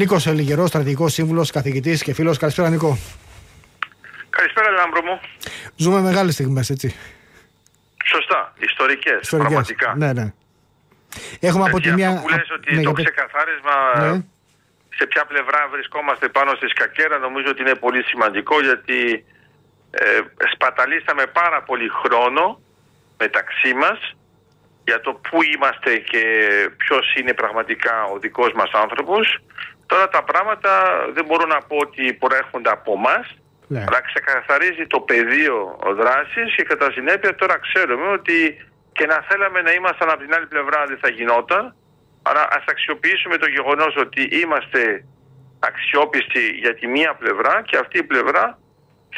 Νίκος Λυγερός, στρατηγικός σύμβουλος, καθηγητής και φίλος. Καλησπέρα, Νίκο. Καλησπέρα, Λάμπρο μου. Ζούμε μεγάλες στιγμές, έτσι. Σωστά. Ιστορικές. Πραγματικά. Ναι, ναι. Έχουμε από τη μια. που λες ότι ναι, το ξεκαθάρισμα ναι. σε ποια πλευρά βρισκόμαστε πάνω στη σκακιέρα νομίζω ότι είναι πολύ σημαντικό γιατί ε, σπαταλήσαμε πάρα πολύ χρόνο μεταξύ μας για το πού είμαστε και ποιος είναι πραγματικά ο δικός μας άνθρωπος Τώρα τα πράγματα δεν μπορώ να πω ότι προέρχονται από εμάς, ναι. αλλά ξεκαθαρίζει το πεδίο δράσης και κατά συνέπεια τώρα ξέρουμε ότι και να θέλαμε να ήμασταν από την άλλη πλευρά δεν θα γινόταν. Άρα ας αξιοποιήσουμε το γεγονός ότι είμαστε αξιόπιστοι για τη μία πλευρά και αυτή η πλευρά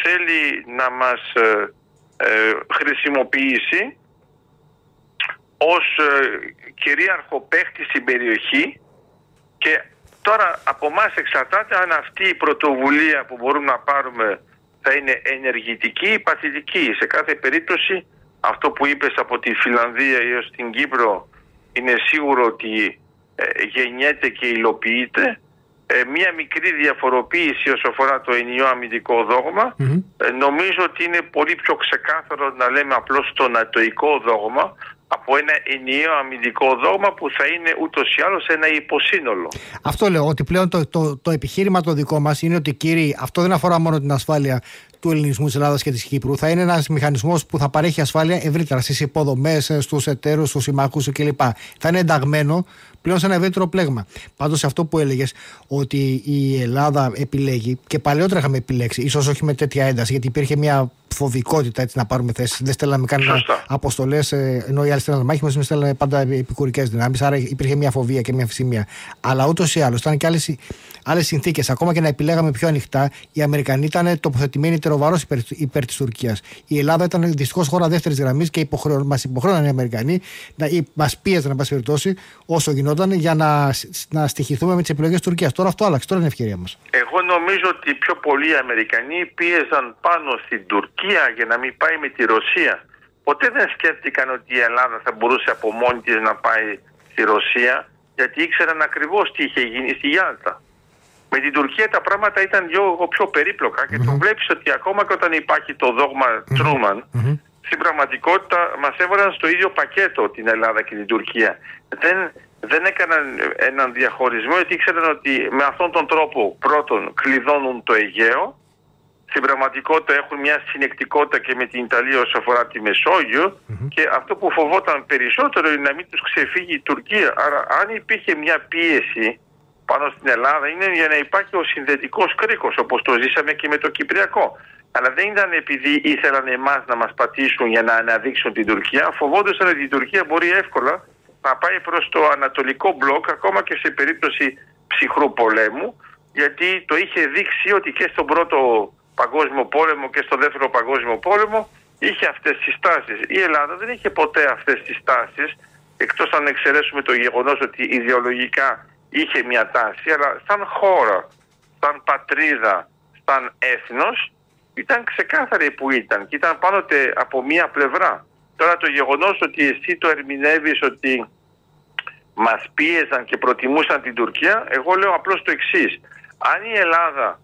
θέλει να μας ε, ε, χρησιμοποιήσει ως ε, κυρίαρχο παίχτη στην περιοχή και Τώρα από εμάς εξαρτάται αν αυτή η πρωτοβουλία που μπορούμε να πάρουμε θα είναι ενεργητική ή παθητική. Σε κάθε περίπτωση αυτό που είπες από τη Φιλανδία έως την Κύπρο είναι σίγουρο ότι ε, γεννιέται και υλοποιείται. Ε, μία μικρή διαφοροποίηση όσο αφορά το ενιαίο αμυντικό ε, νομίζω ότι είναι πολύ πιο ξεκάθαρο να λέμε απλώς το νατοϊκό δόγμα από ένα ενιαίο αμυντικό δόγμα που θα είναι ούτως ή άλλως ένα υποσύνολο. Αυτό λέω, ότι πλέον το, το, το επιχείρημα το δικό μας είναι ότι κύριοι, αυτό δεν αφορά μόνο την ασφάλεια του ελληνισμού της Ελλάδας και της Κύπρου. Θα είναι ένας μηχανισμός που θα παρέχει ασφάλεια ευρύτερα στις υποδομές, στους εταίρους, στους συμμάχους κλπ. Θα είναι ενταγμένο πλέον σε ένα ευρύτερο πλέγμα. Πάντως, αυτό που έλεγες ότι η Ελλάδα επιλέγει και παλαιότερα είχαμε επιλέξει, ίσως όχι με τέτοια ένταση, γιατί υπήρχε μια φοβικότητα έτσι, να πάρουμε θέσεις. Δεν στέλναμε καν αποστολές, ε, ενώ οι άλλοι στέλνανε μάχη μας, στέλναμε πάντα επικουρικές δυνάμεις. Άρα υπήρχε μια φοβία και μια φυσιμία. Αλλά ούτως ή άλλως ήταν και άλλες συνθήκες. Ακόμα και να επιλέγαμε πιο ανοιχτά, οι Αμερικανοί ήταν τοποθετημένοι τεροβαρός υπέρ, υπέρ της Τουρκίας. Η Ελλάδα ήταν δυστυχώς χώρα δεύτερης γραμμής και υποχρεω, μας υποχρέωναν οι Αμερικανοί, μας πίεζαν, να πάση περιπτώσει, όσο γινόταν, για να, να στοιχηθούμε με τις επιλογές της Τουρκίας. Τώρα αυτό άλλαξε, τώρα είναι ευκαιρία μας. Εγώ νομίζω ότι πιο πολλοί Αμερικανοί πίεζαν πάνω στην Τουρκία για να μην πάει με τη Ρωσία. Ποτέ δεν σκέφτηκαν ότι η Ελλάδα θα μπορούσε από μόνη της να πάει στη Ρωσία, γιατί ήξεραν ακριβώς τι είχε γίνει στη Γιάλτα. Με την Τουρκία τα πράγματα ήταν λίγο πιο περίπλοκα και το βλέπεις ότι ακόμα και όταν υπάρχει το δόγμα Τρούμαν, στην πραγματικότητα μας έβαλαν στο ίδιο πακέτο την Ελλάδα και την Τουρκία. Δεν, δεν έκαναν έναν διαχωρισμό γιατί ήξεραν ότι με αυτόν τον τρόπο πρώτον κλειδώνουν το Αιγαίο στην πραγματικότητα έχουν μια συνεκτικότητα και με την Ιταλία όσο αφορά τη μεσογειο και αυτό που φοβόταν περισσότερο είναι να μην τους ξεφύγει η Τουρκία. Άρα αν υπήρχε μια πίεση πάνω στην Ελλάδα είναι για να υπάρχει ο συνδετικός κρίκος όπως το ζήσαμε και με το Κυπριακό. Αλλά δεν ήταν επειδή ήθελαν εμάς να μας πατήσουν για να αναδείξουν την Τουρκία. Φοβόντουσαν ότι η Τουρκία μπορεί εύκολα να πάει προς το ανατολικό μπλοκ ακόμα και σε περίπτωση ψυχρού πολέμου γιατί το είχε δείξει ότι και στον πρώτο παγκόσμιο πόλεμο και στο δεύτερο παγκόσμιο πόλεμο είχε αυτές τις τάσεις. Η Ελλάδα δεν είχε ποτέ αυτές τις τάσεις εκτός αν εξαιρέσουμε το γεγονός ότι ιδεολογικά είχε μια τάση, αλλά σαν χώρα, σαν πατρίδα, σαν έθνος, ήταν ξεκάθαρη που ήταν και ήταν πάντοτε από μία πλευρά. Τώρα το γεγονός ότι εσύ το ερμηνεύεις ότι μας πίεζαν και προτιμούσαν την Τουρκία, εγώ λέω απλώς το εξής. Αν η Ελλάδα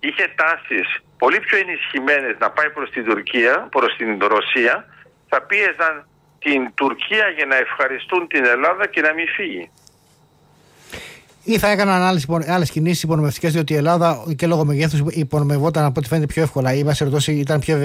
είχε τάσεις πολύ πιο ενισχυμένες να πάει προς την Τουρκία, προς την Ρωσία, θα πίεζαν την Τουρκία για να ευχαριστούν την Ελλάδα και να μην φύγει ή θα έκαναν άλλες κινήσεις υπονομευτικές, διότι η Ελλάδα και λόγω μεγέθους υπονομευόταν από ό,τι φαίνεται πιο εύκολα. Η περιπτώσει ήταν πιο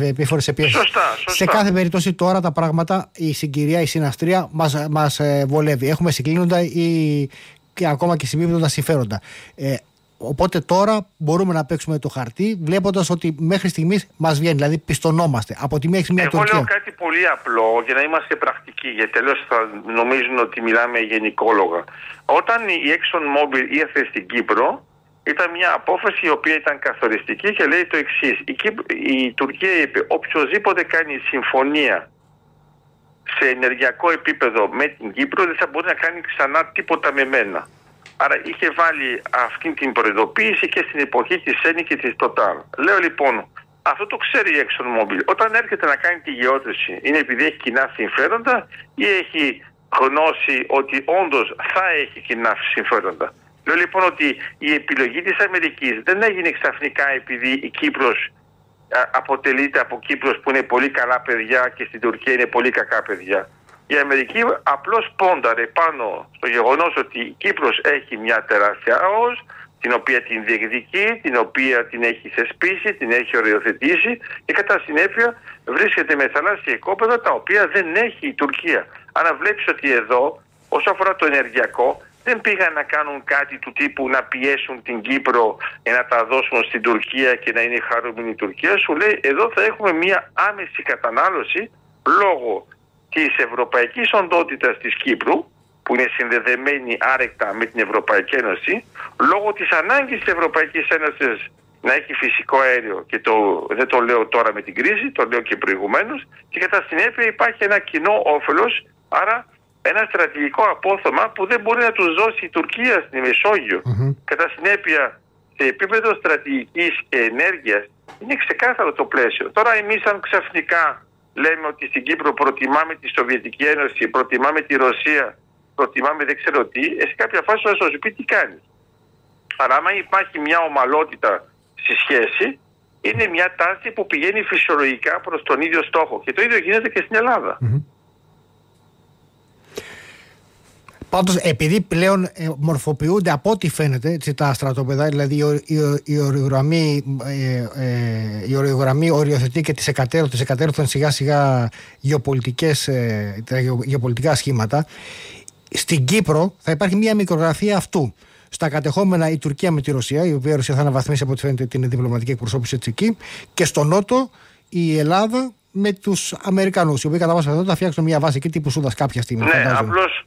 επίφορες σε πίεση. Σωστά, σωστά. Σε κάθε περίπτωση τώρα τα πράγματα, η συγκυρία, η συναστρία μας μας ε, βολεύει. Έχουμε συγκλίνοντα ή και ακόμα και συμπίπτοντα συμφέροντα. Ε, Οπότε τώρα μπορούμε να παίξουμε το χαρτί, βλέποντας ότι μέχρι στιγμής μας βγαίνει. Δηλαδή, πιστονόμαστε. Από τη μία έχει μια Εγώ λέω κάτι πολύ απλό για να είμαστε πρακτικοί, γιατί τέλο θα νομίζουν ότι μιλάμε γενικόλογα. Όταν η Exxon Mobil ήρθε στην Κύπρο, ήταν μια απόφαση η οποία ήταν καθοριστική και λέει το εξής. Η, η Τουρκία είπε: Οποιοδήποτε κάνει συμφωνία σε ενεργειακό επίπεδο με την Κύπρο δεν θα μπορεί να κάνει ξανά τίποτα με μένα. Άρα είχε βάλει αυτή την προειδοποίηση και στην εποχή της ΣΕΝΗ και της ΤΟΤΑΛ. Λέω λοιπόν, αυτό το ξέρει η ExxonMobil. Όταν έρχεται να κάνει τη γεώτρηση, είναι επειδή έχει κοινά συμφέροντα ή έχει γνώση ότι όντως θα έχει κοινά συμφέροντα. Λέω λοιπόν ότι η επιλογή της Αμερικής δεν έγινε ξαφνικά επειδή η Κύπρος αποτελείται από Κύπρος που είναι πολύ καλά παιδιά και στην Τουρκία είναι πολύ κακά παιδιά. Η Αμερική απλώς πόνταρε πάνω στο γεγονός ότι η Κύπρος έχει μια τεράστια ΑΟΣ, την οποία την διεκδικεί, την οποία την έχει θεσπίσει, την έχει οριοθετήσει και κατά συνέπεια βρίσκεται με θαλάσσια οικόπεδα τα οποία δεν έχει η Τουρκία. Άρα βλέπεις ότι εδώ, όσο αφορά το ενεργειακό, δεν πήγαν να κάνουν κάτι του τύπου να πιέσουν την Κύπρο για να τα δώσουν στην Τουρκία και να είναι χαρούμενη η Τουρκία. Σου λέει εδώ θα έχουμε μια άμεση κατανάλωση λόγω της ευρωπαϊκής οντότητας της Κύπρου που είναι συνδεδεμένη άρεκτα με την Ευρωπαϊκή Ένωση λόγω της ανάγκης της Ευρωπαϊκής Ένωσης να έχει φυσικό αέριο και το, δεν το λέω τώρα με την κρίση, το λέω και προηγουμένως και κατά συνέπεια υπάρχει ένα κοινό όφελος άρα ένα στρατηγικό απόθεμα που δεν μπορεί να τους δώσει η Τουρκία στη μεσογειο Κατά συνέπεια, σε επίπεδο στρατηγικής και ενέργειας είναι ξεκάθαρο το πλαίσιο. Τώρα εμείς αν ξαφνικά λέμε ότι στην Κύπρο προτιμάμε τη Σοβιετική Ένωση, προτιμάμε τη Ρωσία, προτιμάμε δεν ξέρω τι, ε, σε κάποια φάση θα σου πει τι κάνει. Αλλά άμα υπάρχει μια ομαλότητα στη σχέση, είναι μια τάση που πηγαίνει φυσιολογικά προς τον ίδιο στόχο. Και το ίδιο γίνεται και στην Ελλάδα. Πάντως επειδή πλέον ε, μορφοποιούνται από ό,τι φαίνεται έτσι, τα στρατόπεδα, δηλαδή η, η, η οριογραμμή, ε, ε, η οριογραμμή οριοθετεί και τις εκατέρωθες, εκατέρωθαν σιγά σιγά γεωπολιτικές, ε, τα γεωπολιτικά σχήματα. Στην Κύπρο θα υπάρχει μια μικρογραφία αυτού. Στα κατεχόμενα η Τουρκία με τη Ρωσία, η οποία η Ρωσία θα αναβαθμίσει από ό,τι φαίνεται την διπλωματική εκπροσώπηση έτσι εκεί. Και στο Νότο η Ελλάδα με τους Αμερικανούς, οι οποίοι κατά βάση θα φτιάξουν μια βάση εκεί τύπου Σούδας κάποια στιγμή. Ναι, απλώς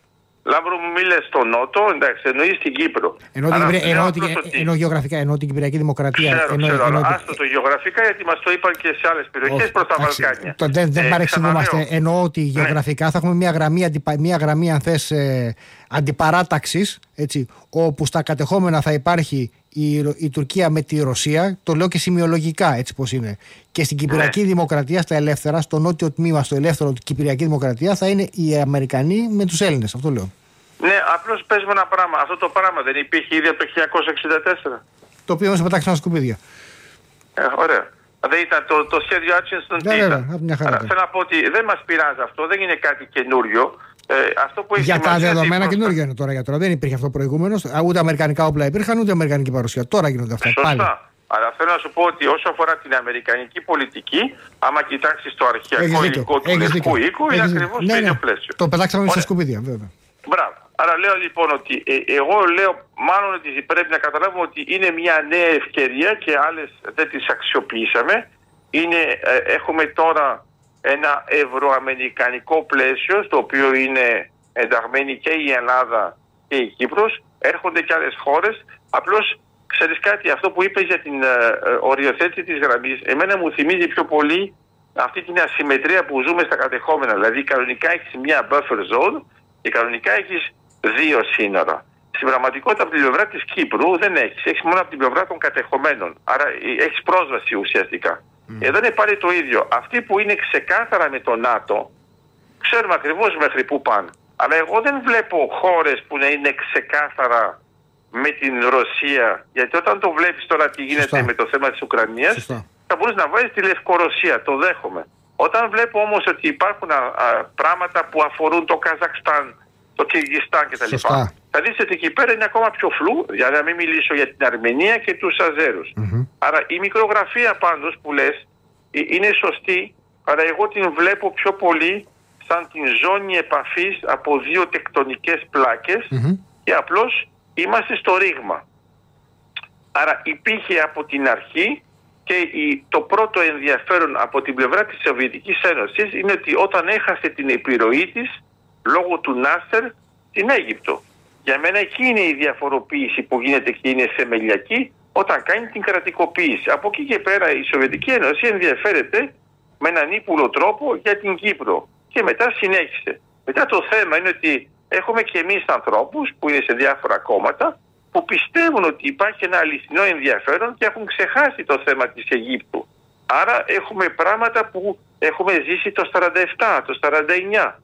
Λάμπρο μου μη λες στο Νότο, εντάξει, εννοείς στην Κύπρο. Ενώ, την, γεωγραφικά, ενώ την Κυπριακή Δημοκρατία. Ξέρω, ενώ, ξέρω, άστο το γεωγραφικά γιατί μας το είπαν και σε άλλες περιοχές προς τα Βαλκάνια. Το, δεν δεν ε, παρεξηγούμαστε. Εννοώ ότι ναι. γεωγραφικά θα έχουμε μια γραμμή, μια γραμμή αν θες, ε, αντιπαράταξης, έτσι, όπου στα κατεχόμενα θα υπάρχει η, η Τουρκία με τη Ρωσία, το λέω και σημειολογικά έτσι πως είναι. Και στην Κυπριακή ναι. Δημοκρατία, στα ελεύθερα, στο νότιο τμήμα, στο ελεύθερο Κυπριακή Δημοκρατία, θα είναι οι Αμερικανοί με τους Έλληνες. Αυτό λέω. Ναι, απλώς παίζουμε ένα πράγμα. Αυτό το πράγμα δεν υπήρχε ήδη από το 1964. Το οποίο μας πετάξει στα σκουπίδια. Ε, ωραία. Δεν ήταν το, το σχέδιο Άτσινστον τι ήταν; Μια χαρά, Θέλω να πω ότι δεν μας πειράζει αυτό, δεν είναι κάτι καινούριο. Ε, αυτό που για τα δεδομένα καινούργια είναι τώρα για τώρα. Δεν υπήρχε αυτό προηγούμενο. Ούτε αμερικανικά όπλα υπήρχαν, ούτε αμερικανική παρουσία. Τώρα γίνονται αυτά. Σωστά. Πάλι. Αλλά θέλω να σου πω ότι όσο αφορά την αμερικανική πολιτική, άμα κοιτάξεις το αρχαιακό υλικό του Λευκού οίκου, είναι ακριβώς το ναι, ίδιο ναι. πλαίσιο. Το πετάξαμε στα σκουπίδια, βέβαια. Μπράβο. Άρα λέω λοιπόν ότι ε, εγώ λέω μάλλον ότι πρέπει να καταλάβουμε ότι είναι μια νέα ευκαιρία και άλλες δεν τις αξιοποιήσαμε. Είναι, ε, έχουμε τώρα ένα ευρωαμερικανικό πλαίσιο στο οποίο είναι ενταγμένη και η Ελλάδα και η Κύπρος. Έρχονται και άλλες χώρες. Απλώς ξέρεις κάτι, αυτό που είπες για την ε, ε οριοθέτηση της γραμμής, εμένα μου θυμίζει πιο πολύ αυτή την ασυμμετρία που ζούμε στα κατεχόμενα. Δηλαδή κανονικά έχεις μια buffer zone και κανονικά έχεις δύο σύνορα. Στην πραγματικότητα από την πλευρά της Κύπρου δεν έχεις. Έχεις μόνο από την πλευρά των κατεχομένων. Άρα ε, έχεις πρόσβαση ουσιαστικά. Mm. Εδώ είναι πάλι το ίδιο. Αυτοί που είναι ξεκάθαρα με το ΝΑΤΟ, ξέρουμε ακριβώς μέχρι πού πάνε. Αλλά εγώ δεν βλέπω χώρες που να είναι ξεκάθαρα με την Ρωσία. Γιατί όταν το βλέπεις τώρα τι γίνεται με το θέμα της Ουκρανίας, θα μπορούσε να βάλεις τη Λευκορωσία. Το δέχομαι. Όταν βλέπω όμως ότι υπάρχουν α, α, πράγματα που αφορούν το Καζακστάν, το Κυργιστάν κτλ. Θα δείτε ότι εκεί πέρα είναι ακόμα πιο φλού, για να μην μιλήσω για την Αρμενία και τους αζερου Άρα η μικρογραφία πάντως που λες ε, είναι σωστή, αλλά εγώ την βλέπω πιο πολύ σαν την ζώνη επαφής από δύο τεκτονικές και απλώς είμαστε στο ρήγμα. Άρα υπήρχε από την αρχή και το πρώτο ενδιαφέρον από την πλευρά της Σοβιετικής Ένωσης είναι ότι όταν έχασε την επιρροή της λόγω του Νάστερ στην Αίγυπτο. Για μένα εκεί είναι η διαφοροποίηση που γίνεται και είναι θεμελιακή όταν κάνει την κρατικοποίηση. Από εκεί και πέρα η Σοβιετική Ένωση ενδιαφέρεται με έναν ύπουλο τρόπο για την Κύπρο και μετά συνέχισε. Μετά το θέμα είναι ότι έχουμε και εμείς ανθρώπους που είναι σε διάφορα κόμματα που πιστεύουν ότι υπάρχει ένα αληθινό ενδιαφέρον και έχουν ξεχάσει το θέμα της Αιγύπτου. Άρα έχουμε πράγματα που έχουμε ζήσει το 47, το 49.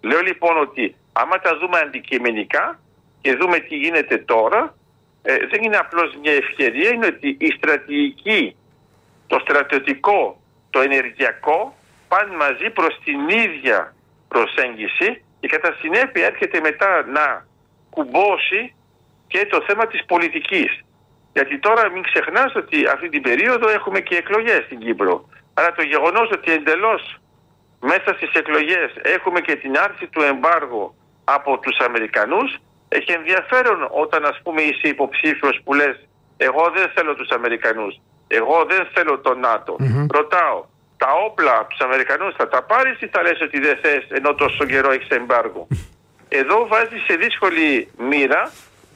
Λέω λοιπόν ότι άμα τα δούμε αντικειμενικά και δούμε τι γίνεται τώρα, ε, δεν είναι απλώς μια ευκαιρία, είναι ότι η στρατηγική, το στρατιωτικό, το ενεργειακό πάνε μαζί προς την ίδια προσέγγιση και κατά συνέπεια έρχεται μετά να κουμπώσει και το θέμα της πολιτικής. Γιατί τώρα μην ξεχνάς ότι αυτή την περίοδο έχουμε και εκλογές στην Κύπρο. Άρα το γεγονός ότι εντελώς μέσα στις εκλογές έχουμε και την άρση του εμπάργου από τους Αμερικανούς έχει ενδιαφέρον όταν ας πούμε είσαι υποψήφιος που λες εγώ δεν θέλω τους Αμερικανούς, εγώ δεν θέλω το ΝΑΤΟ. Ρωτάω, τα όπλα από τους Αμερικανούς θα τα πάρεις ή θα λες ότι δεν θες ενώ τόσο καιρό έχεις εμπάργο; Εδώ βάζει σε δύσκολη μοίρα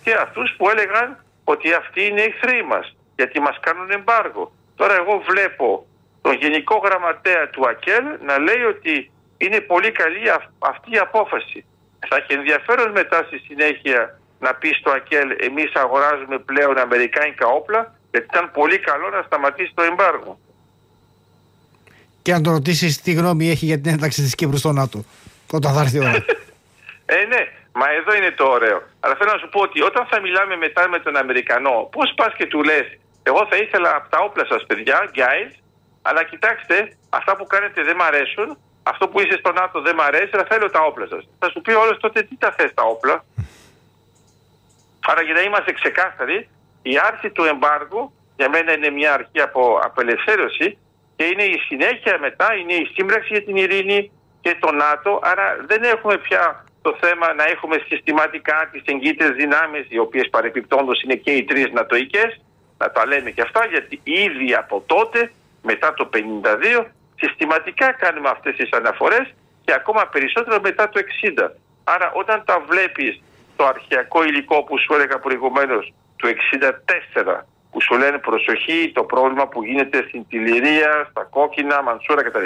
και αυτούς που έλεγαν ότι αυτοί είναι εχθροί μας γιατί μας κάνουν εμπάργο. Τώρα εγώ βλέπω τον Γενικό Γραμματέα του ΑΚΕΛ να λέει ότι είναι πολύ καλή αυτή η απόφαση. Θα έχει ενδιαφέρον μετά στη συνέχεια να πει στο ΑΚΕΛ εμείς αγοράζουμε πλέον αμερικάνικα όπλα γιατί ήταν πολύ καλό να σταματήσει το εμπάργο. Και αν το ρωτήσεις τι γνώμη έχει για την ένταξη της Κύπρου στο ΝΑΤΟ, όταν θα έρθει η ώρα. ε, ναι, μα εδώ είναι το ωραίο. Αλλά θέλω να σου πω ότι όταν θα μιλάμε μετά με τον Αμερικανό, πώς πας και του λες, Εγώ θα ήθελα από τα όπλα σας, παιδιά, guys, αλλά κοιτάξτε, αυτά που κάνετε δεν μ' αρέσουν. Αυτό που είσαι στο ΝΑΤΟ δεν μ' αρέσει, αλλά θέλω τα όπλα σας. Θα σου πει όλος τότε τι τα θες τα όπλα. Άρα για να είμαστε ξεκάθαροι, η άρση του εμπάργου για μένα είναι μια αρχή από απελευθέρωση και είναι η συνέχεια μετά, είναι η σύμπραξη για την ειρήνη και το ΝΑΤΟ. Άρα δεν έχουμε πια το θέμα να έχουμε συστηματικά τις εγκύτες δυνάμεις, οι οποίες παρεπιπτόντως είναι και οι τρεις νατοικέ. Να τα λέμε και αυτά, γιατί ήδη από τότε μετά το 52 συστηματικά κάνουμε αυτές τις αναφορές και ακόμα περισσότερο μετά το 60. Άρα όταν τα βλέπεις το αρχαιακό υλικό που σου έλεγα προηγουμένως του 64 που σου λένε προσοχή το πρόβλημα που γίνεται στην Τιληρία, στα Κόκκινα, Μανσούρα κτλ.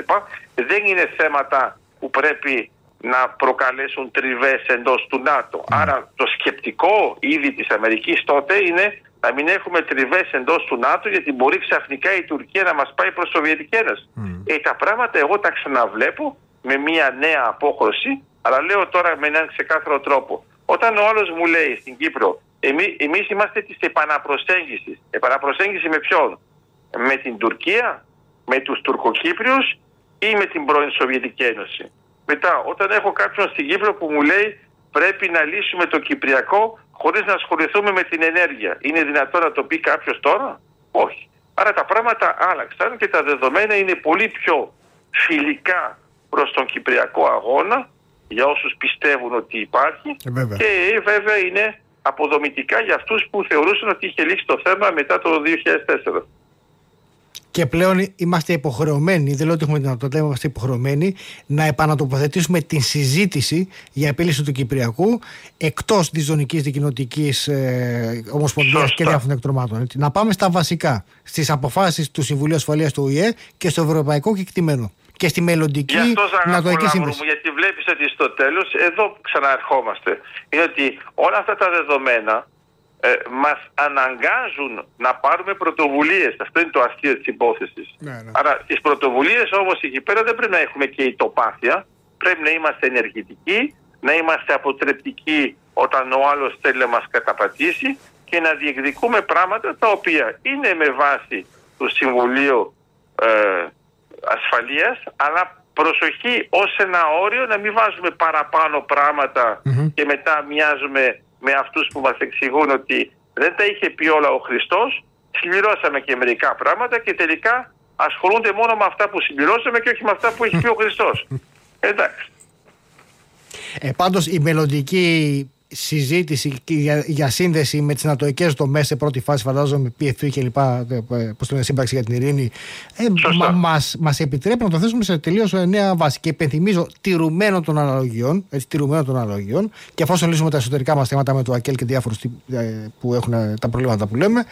Δεν είναι θέματα που πρέπει να προκαλέσουν τριβές εντός του ΝΑΤΟ. Άρα το σκεπτικό ήδη της Αμερικής τότε είναι να μην έχουμε τριβές εντός του ΝΑΤΟ, γιατί μπορεί ξαφνικά η Τουρκία να μας πάει προς Σοβιετική Ένωση. Mm. Ε, τα πράγματα εγώ τα ξαναβλέπω με μια νέα απόχρωση, αλλά λέω τώρα με έναν ξεκάθαρο τρόπο. Όταν ο άλλος μου λέει στην Κύπρο, εμεί είμαστε της επαναπροσέγγισης. Επαναπροσέγγιση με ποιον, με την Τουρκία, με τους Τουρκοκύπριους ή με την πρώην Σοβιετική Ένωση. Μετά, όταν έχω κάποιον στην Κύπρο που μου λέει πρέπει να λύσουμε το Κυπριακό χωρίς να ασχοληθούμε με την ενέργεια. Είναι δυνατόν να το πει κάποιος τώρα; Όχι. Άρα τα πράγματα άλλαξαν και τα δεδομένα είναι πολύ πιο φιλικά προς τον Κυπριακό αγώνα για όσους πιστεύουν ότι υπάρχει ε, και βέβαια είναι αποδομητικά για αυτούς που θεωρούσαν ότι είχε λήξει το θέμα μετά το 2004. Και πλέον είμαστε υποχρεωμένοι, δεν λέω ότι έχουμε δυνατότητα, είμαστε υποχρεωμένοι να επανατοποθετήσουμε την συζήτηση για επίλυση του Κυπριακού εκτός της ζωνικής δικοινοτικής ε, ομοσπονδίας και διάφορων εκτρομάτων. Να πάμε στα βασικά, στις αποφάσεις του Συμβουλίου Ασφαλείας του ΟΗΕ και στο ευρωπαϊκό κεκτημένο. Και στη μελλοντική Νατοική Σύμβαση. Γιατί βλέπεις ότι στο τέλος, εδώ ξαναερχόμαστε. Είναι ότι όλα αυτά τα δεδομένα ε, μας αναγκάζουν να πάρουμε πρωτοβουλίες. Αυτό είναι το αστείο της υπόθεσης. Ναι, ναι. Άρα τις πρωτοβουλίες όμως εκεί πέρα δεν πρέπει να έχουμε και η τοπάθεια. Πρέπει να είμαστε ενεργητικοί, να είμαστε αποτρεπτικοί όταν ο άλλος θέλει να μας καταπατήσει και να διεκδικούμε πράγματα τα οποία είναι με βάση του Συμβουλίου ε, Ασφαλείας αλλά προσοχή ως ένα όριο να μην βάζουμε παραπάνω και μετά μοιάζουμε με αυτούς που μας εξηγούν ότι δεν τα είχε πει όλα ο Χριστός, συμπληρώσαμε και μερικά πράγματα και τελικά ασχολούνται μόνο με αυτά που συμπληρώσαμε και όχι με αυτά που έχει πει ο Χριστός. Εντάξει. Ε, πάντως η μελλοντική συζήτηση για, για σύνδεση με τις νατοικέ δομές σε πρώτη φάση, φαντάζομαι, PFP και λοιπά, ε, πώ το λένε, σύμπραξη για την ειρήνη, ε, μα μας επιτρέπει να το θέσουμε σε τελείως νέα βάση. Και υπενθυμίζω, τηρουμένων των αναλογιών, έτσι, τηρουμένων των αναλογιών, και εφόσον λύσουμε τα εσωτερικά μας θέματα με το ΑΚΕΛ και διάφορους ε, που έχουν ε, τα προβλήματα που λέμε,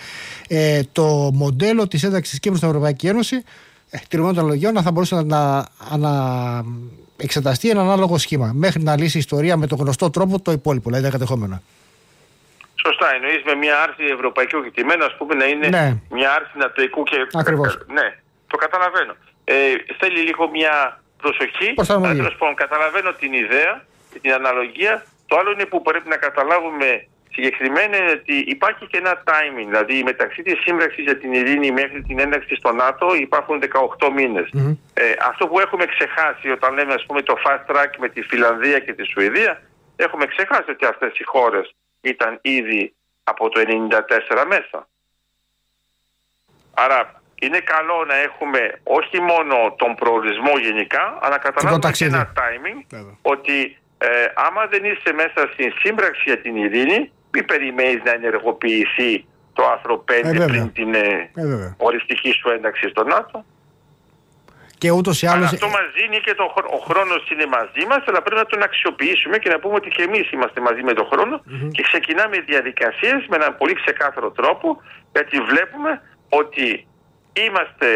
ε, το μοντέλο της ένταξης τη Κύπρου στην Ευρωπαϊκή Ένωση, ε, τηρουμένων των αναλογιών, θα μπορούσε να, να, να εξεταστεί ένα ανάλογο σχήμα μέχρι να λύσει η ιστορία με τον γνωστό τρόπο το υπόλοιπο, δηλαδή τα κατεχόμενα. Σωστά, εννοείς με μια άρση ευρωπαϊκού κεκτημένου, ας πούμε, να είναι ναι. μια άρση νατοικού και. Ακριβώς. Ναι, το καταλαβαίνω. Ε, θέλει λίγο μια προσοχή. Τέλος πάντων, καταλαβαίνω την ιδέα, την αναλογία. Το άλλο είναι που πρέπει να καταλάβουμε Συγκεκριμένα είναι ότι υπάρχει και ένα timing, δηλαδή μεταξύ της σύμπραξης για την ειρήνη μέχρι την ένταξη στο ΝΑΤΟ υπάρχουν 18 μηνες Ε, αυτό που έχουμε ξεχάσει όταν λέμε ας πούμε το fast track με τη Φιλανδία και τη Σουηδία, έχουμε ξεχάσει ότι αυτές οι χώρες ήταν ήδη από το 1994 μέσα. Άρα είναι καλό να έχουμε όχι μόνο τον προορισμό γενικά, αλλά καταλάβουμε και ένα timing ότι ε, άμα δεν είσαι μέσα στην σύμπραξη για την ειρήνη, μην περιμένεις να ενεργοποιηθεί το άρθρο 5 ε, πριν την ε, ε οριστική σου ένταξη στο ΝΑΤΟ. Και ούτως ή άλλω. Αυτό μας δίνει και το, ο χρόνος είναι μαζί μας, αλλά πρέπει να τον αξιοποιήσουμε και να πούμε ότι και εμείς είμαστε μαζί με τον χρόνο mm-hmm. και ξεκινάμε διαδικασίες με έναν πολύ ξεκάθαρο τρόπο, γιατί βλέπουμε ότι είμαστε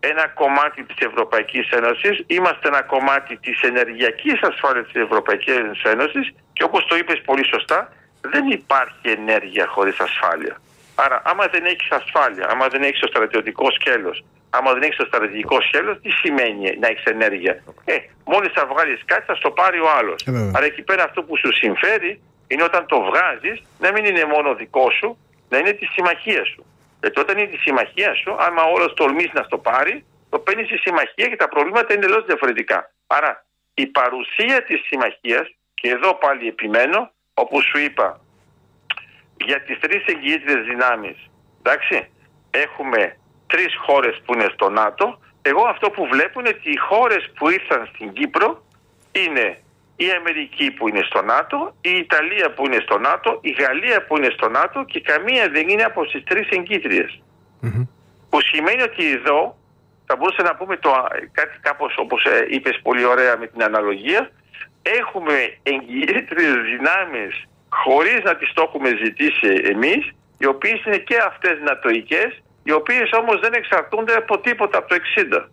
ένα κομμάτι της Ευρωπαϊκής Ένωσης, είμαστε ένα κομμάτι της ενεργειακής ασφάλειας της Ευρωπαϊκής Ένωσης και όπως το είπες πολύ σωστά, δεν υπάρχει ενέργεια χωρίς ασφάλεια. Άρα άμα δεν έχεις ασφάλεια, άμα δεν έχεις το στρατιωτικό σκέλος, άμα δεν έχεις το στρατηγικό σκέλος, τι σημαίνει να έχεις ενέργεια; Ε, μόλις θα βγάλεις κάτι θα στο πάρει ο άλλος. Ε, Άρα εκεί πέρα αυτό που σου συμφέρει είναι όταν το βγάζεις να μην είναι μόνο δικό σου, να είναι της συμμαχίας σου. Γιατί όταν είναι τη συμμαχία σου, άμα όλος τολμήσει να στο πάρει, το παίρνεις στη συμμαχία και τα προβλήματα είναι εντελώς διαφορετικά. Άρα η παρουσία της συμμαχίας, και εδώ πάλι επιμένω, όπω σου είπα, για τις τρεις εγγυήτριες δυνάμεις, εντάξει, έχουμε τρεις χώρες που είναι στο ΝΑΤΟ. Εγώ αυτό που βλέπω είναι ότι οι χώρες που ήρθαν στην Κύπρο είναι η Αμερική που είναι στο ΝΑΤΟ, η Ιταλία που είναι στο ΝΑΤΟ, η Γαλλία που είναι στο ΝΑΤΟ και καμία δεν είναι από τις τρεις εγκύτριες. Που σημαίνει ότι εδώ θα μπορούσε να πούμε το, κάτι κάπως όπως ε, είπες πολύ ωραία με την αναλογία έχουμε εγκύτριες δυνάμεις χωρίς να τις το έχουμε ζητήσει εμείς οι οποίες είναι και αυτές νατοικές οι οποίες όμως δεν εξαρτούνται από τίποτα από το 60.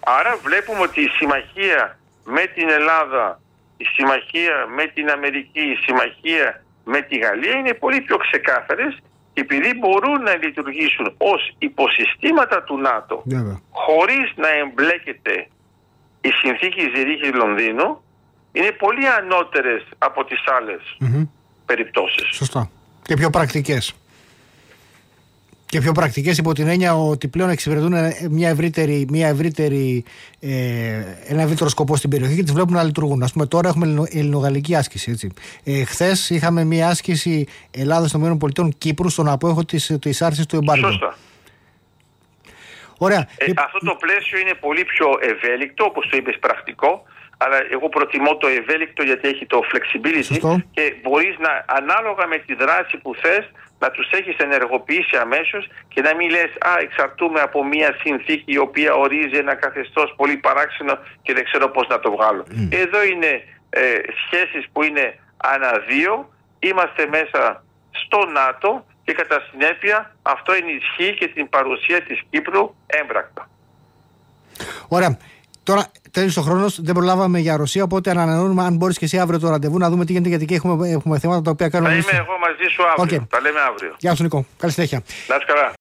Άρα βλέπουμε ότι η συμμαχία με την Ελλάδα, η συμμαχία με την Αμερική, η συμμαχία με τη Γαλλία είναι πολύ πιο ξεκάθαρες και επειδή μπορούν να λειτουργήσουν ως υποσυστήματα του ΝΑΤΟ yeah. χωρίς να εμπλέκεται η συνθήκη Ζηρίχη Λονδίνου είναι πολύ ανώτερες από τις άλλες mm-hmm. περιπτώσεις. Σωστά. Και πιο πρακτικές και πιο πρακτικές υπό την έννοια ότι πλέον εξυπηρετούν μια ευρύτερη, μια ευρύτερη, ε, ένα ευρύτερο σκοπό στην περιοχή και τις βλέπουν να λειτουργούν. Α πούμε, τώρα έχουμε ελληνογαλλική άσκηση. Έτσι. Ε, Χθες είχαμε μια άσκηση Ελλάδας των ΗΠΑ Κύπρου στον απόεχο της άρσης του εμπάργου. Σωστά. Ωραία. Ε, αυτό το πλαίσιο είναι πολύ πιο ευέλικτο, όπως το είπες, πρακτικό. Αλλά εγώ προτιμώ το ευέλικτο γιατί έχει το flexibility και μπορείς να ανάλογα με τη δράση που θες να τους έχεις ενεργοποιήσει αμέσως και να μην λες «Α, εξαρτούμε από μια συνθήκη η οποία ορίζει ένα καθεστώς πολύ παράξενο και δεν ξέρω πώς να το βγάλω». Εδώ είναι ε, σχέσεις που είναι αναδύο, είμαστε μέσα στο ΝΑΤΟ και κατά συνέπεια αυτό ενισχύει και την παρουσία της Κύπρου έμπρακτα. Ωραία. Τώρα τέλειωσε ο χρόνος, δεν προλάβαμε για Ρωσία. Οπότε ανανεώνουμε, αν μπορείς και εσύ αύριο το ραντεβού, να δούμε τι γίνεται, γιατί έχουμε, έχουμε θέματα τα οποία κάνουμε. Θα είμαι εγώ μαζί σου αύριο. Okay. Τα λέμε αύριο. Γεια σου, Νικό. Καλή συνέχεια. Να καλά.